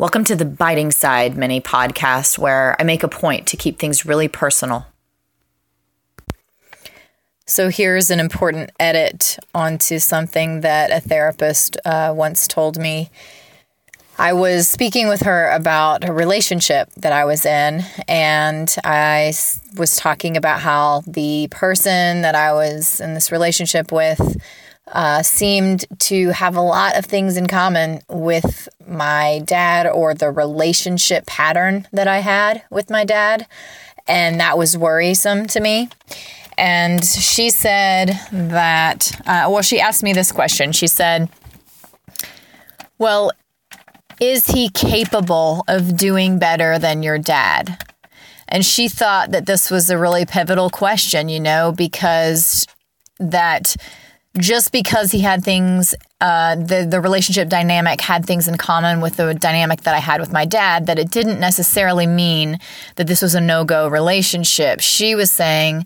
Welcome to the Biting Side mini podcast, where I make a point to keep things really personal. So, here's an important edit onto something that a therapist uh, once told me. I was speaking with her about a relationship that I was in, and I was talking about how the person that I was in this relationship with uh, seemed to have a lot of things in common with my dad or the relationship pattern that I had with my dad. And that was worrisome to me. And she said that, uh, well, she asked me this question. She said, Well, is he capable of doing better than your dad? And she thought that this was a really pivotal question, you know, because that just because he had things, uh, the the relationship dynamic had things in common with the dynamic that I had with my dad, that it didn't necessarily mean that this was a no go relationship. She was saying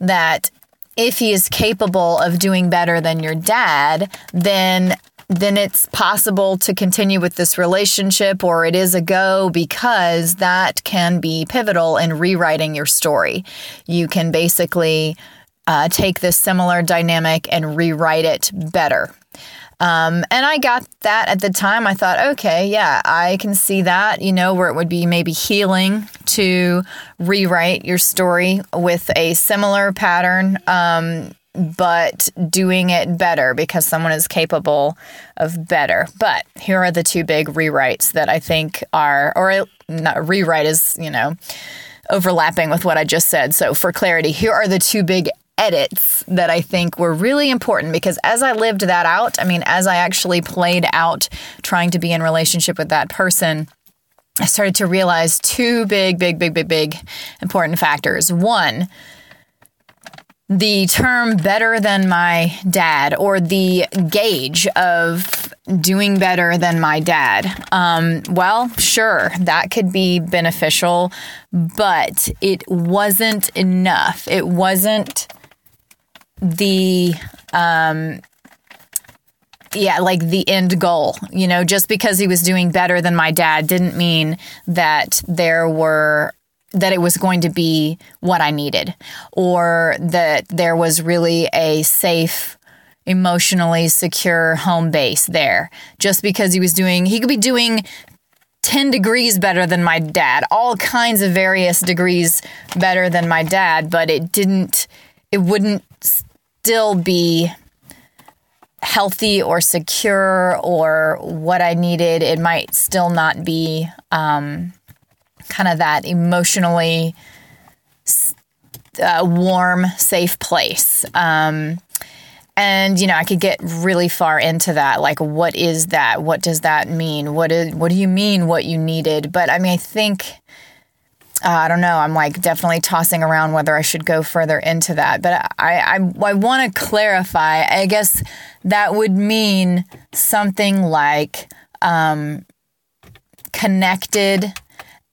that if he is capable of doing better than your dad, then then it's possible to continue with this relationship or it is a go because that can be pivotal in rewriting your story. You can basically uh, take this similar dynamic and rewrite it better. Um, and I got that at the time. I thought, okay, yeah, I can see that, you know, where it would be maybe healing to rewrite your story with a similar pattern, um, but doing it better because someone is capable of better. But here are the two big rewrites that I think are, or not rewrite is, you know, overlapping with what I just said. So, for clarity, here are the two big edits that I think were really important because as I lived that out, I mean, as I actually played out trying to be in relationship with that person, I started to realize two big, big, big, big, big important factors. One, the term better than my dad or the gauge of doing better than my dad. Um, well, sure, that could be beneficial, but it wasn't enough. It wasn't the um yeah, like the end goal. You know, just because he was doing better than my dad didn't mean that there were that it was going to be what I needed or that there was really a safe emotionally secure home base there. Just because he was doing he could be doing 10 degrees better than my dad, all kinds of various degrees better than my dad, but it didn't it wouldn't still be healthy or secure or what I needed. It might still not be um, kind of that emotionally uh, warm, safe place. Um, and you know, I could get really far into that. Like, what is that? What does that mean? What is? What do you mean? What you needed? But I mean, I think uh, I don't know. I'm like definitely tossing around whether I should go further into that. But I, I, I want to clarify. I guess that would mean something like um, connected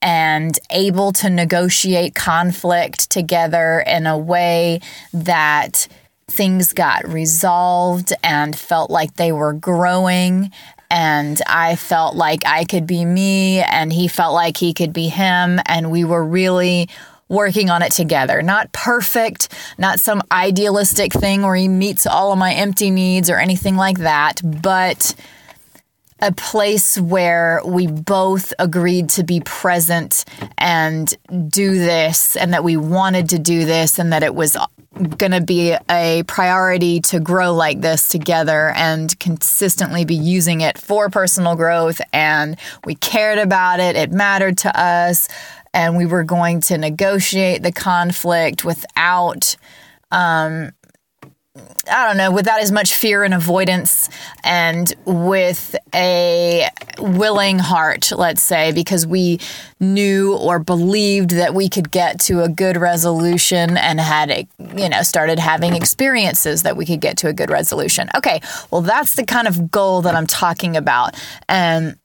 and able to negotiate conflict together in a way that things got resolved and felt like they were growing and I felt like I could be me and he felt like he could be him and we were really working on it together. Not perfect, not some idealistic thing where he meets all of my empty needs or anything like that, but a place where we both agreed to be present and do this and that we wanted to do this and that it was going to be a priority to grow like this together and consistently be using it for personal growth. And we cared about it. It mattered to us. And we were going to negotiate the conflict without um, I don't know, without as much fear and avoidance and with a willing heart, let's say, because we knew or believed that we could get to a good resolution and had, you know, started having experiences that we could get to a good resolution. Okay, well, that's the kind of goal that I'm talking about. And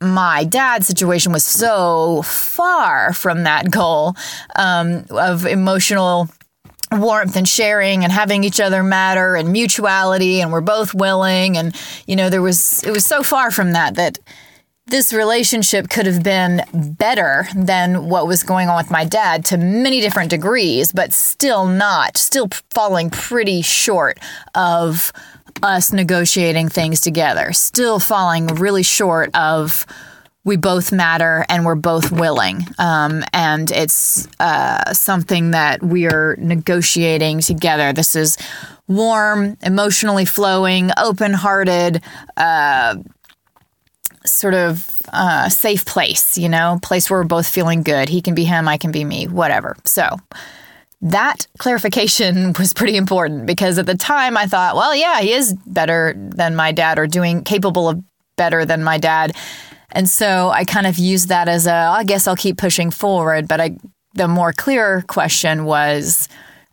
my dad's situation was so far from that goal um, of emotional warmth and sharing and having each other matter and mutuality and we're both willing. And you know there was it was so far from that that this relationship could have been better than what was going on with my dad to many different degrees, but still not, still falling pretty short of us negotiating things together, still falling really short of we both matter and we're both willing. Um, and it's uh, something that we are negotiating together. This is warm, emotionally flowing, open hearted, uh, sort of uh, safe place, you know, place where we're both feeling good. He can be him, I can be me, whatever. So that clarification was pretty important because at the time I thought, well, yeah, he is better than my dad or doing capable of better than my dad. And so I kind of used that as a, I guess I'll keep pushing forward. But I, the more clear question was,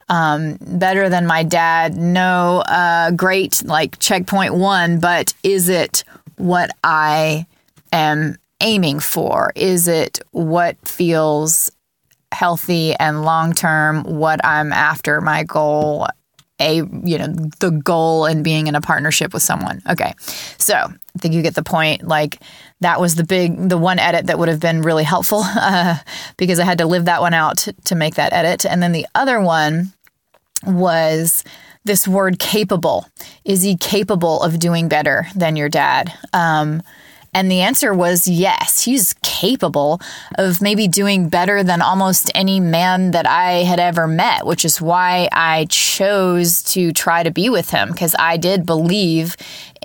um, better than my dad. No, uh, great, like checkpoint one, but is it what I am aiming for? Is it what feels healthy and long term, what I'm after, my goal, a you know the goal in being in a partnership with someone okay so i think you get the point like that was the big the one edit that would have been really helpful uh, because i had to live that one out to, to make that edit and then the other one was this word capable. Is he capable of doing better than your dad? Um, and the answer was yes, he's capable of maybe doing better than almost any man that I had ever met, which is why I chose to try to be with him because I did believe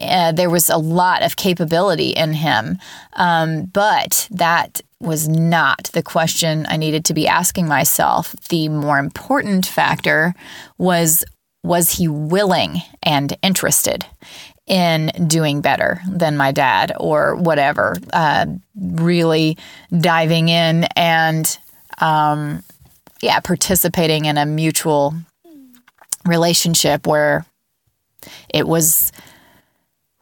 uh, there was a lot of capability in him. Um, but that was not the question I needed to be asking myself. The more important factor was was he willing and interested in doing better than my dad or whatever? Uh, really diving in and, um, yeah, participating in a mutual relationship where it was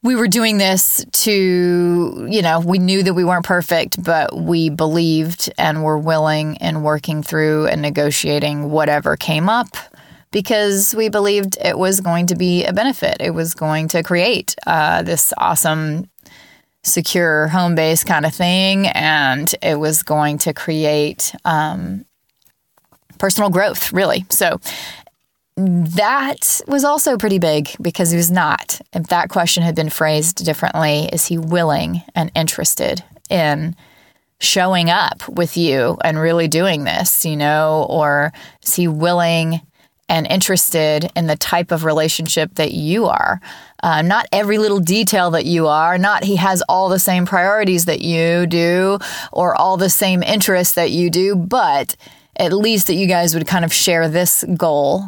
we were doing this to, you know, we knew that we weren't perfect, but we believed and were willing and working through and negotiating whatever came up because we believed it was going to be a benefit. It was going to create uh, this awesome, secure home base kind of thing, and it was going to create um, personal growth, really. So that was also pretty big because he was not. If that question had been phrased differently, is he willing and interested in showing up with you and really doing this, you know, or is he willing and interested in the type of relationship that you are. Uh, not every little detail that you are, not he has all the same priorities that you do or all the same interests that you do, but at least that you guys would kind of share this goal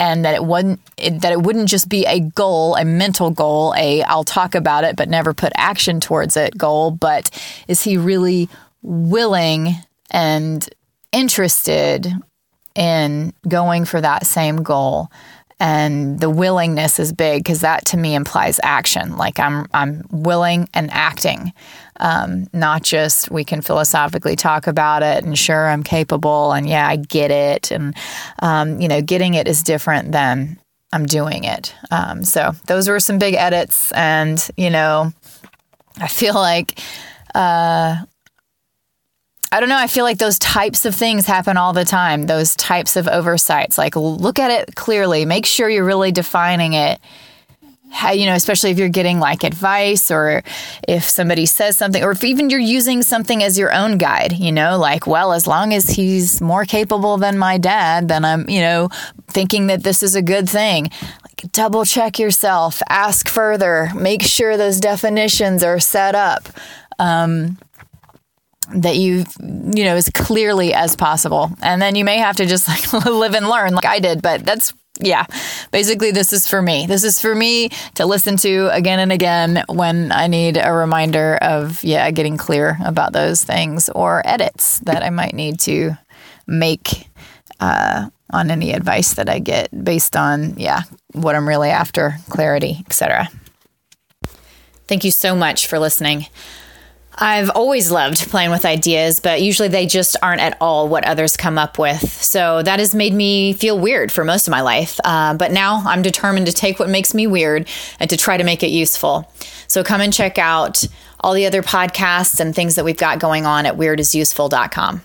and that it wouldn't it, that it wouldn't just be a goal, a mental goal, a I'll talk about it but never put action towards it goal, but is he really willing and interested in going for that same goal. And the willingness is big because that to me implies action. Like i'm i'm willing and acting. Um, not just we can philosophically talk about it and sure i'm capable and yeah i get it. And um, you know getting it is different than i'm doing it. Um, so those were some big edits and you know i feel like uh, I don't know. I feel like those types of things happen all the time. Those types of oversights. Like, look at it clearly. Make sure you're really defining it. You know, especially if you're getting like advice or if somebody says something, or if even you're using something as your own guide, you know, like, well, as long as he's more capable than my dad, then I'm, you know, thinking that this is a good thing. Like, double check yourself, ask further, make sure those definitions are set up. Um, that you you know as clearly as possible. And then you may have to just like live and learn like i did but that's yeah. Basically this is for me. This is for me to listen to again and again when i need a reminder of yeah getting clear about those things or edits that i might need to make uh, on any advice that i get based on yeah what i'm really after clarity etc thank you so much for listening I've always loved playing with ideas, but usually they just aren't at all what others come up with. So that has made me feel weird for most of my life. Uh, but now I'm determined to take what makes me weird and to try to make it useful. So come and check out all the other podcasts and things that we've got going on at weirdisuseful.com.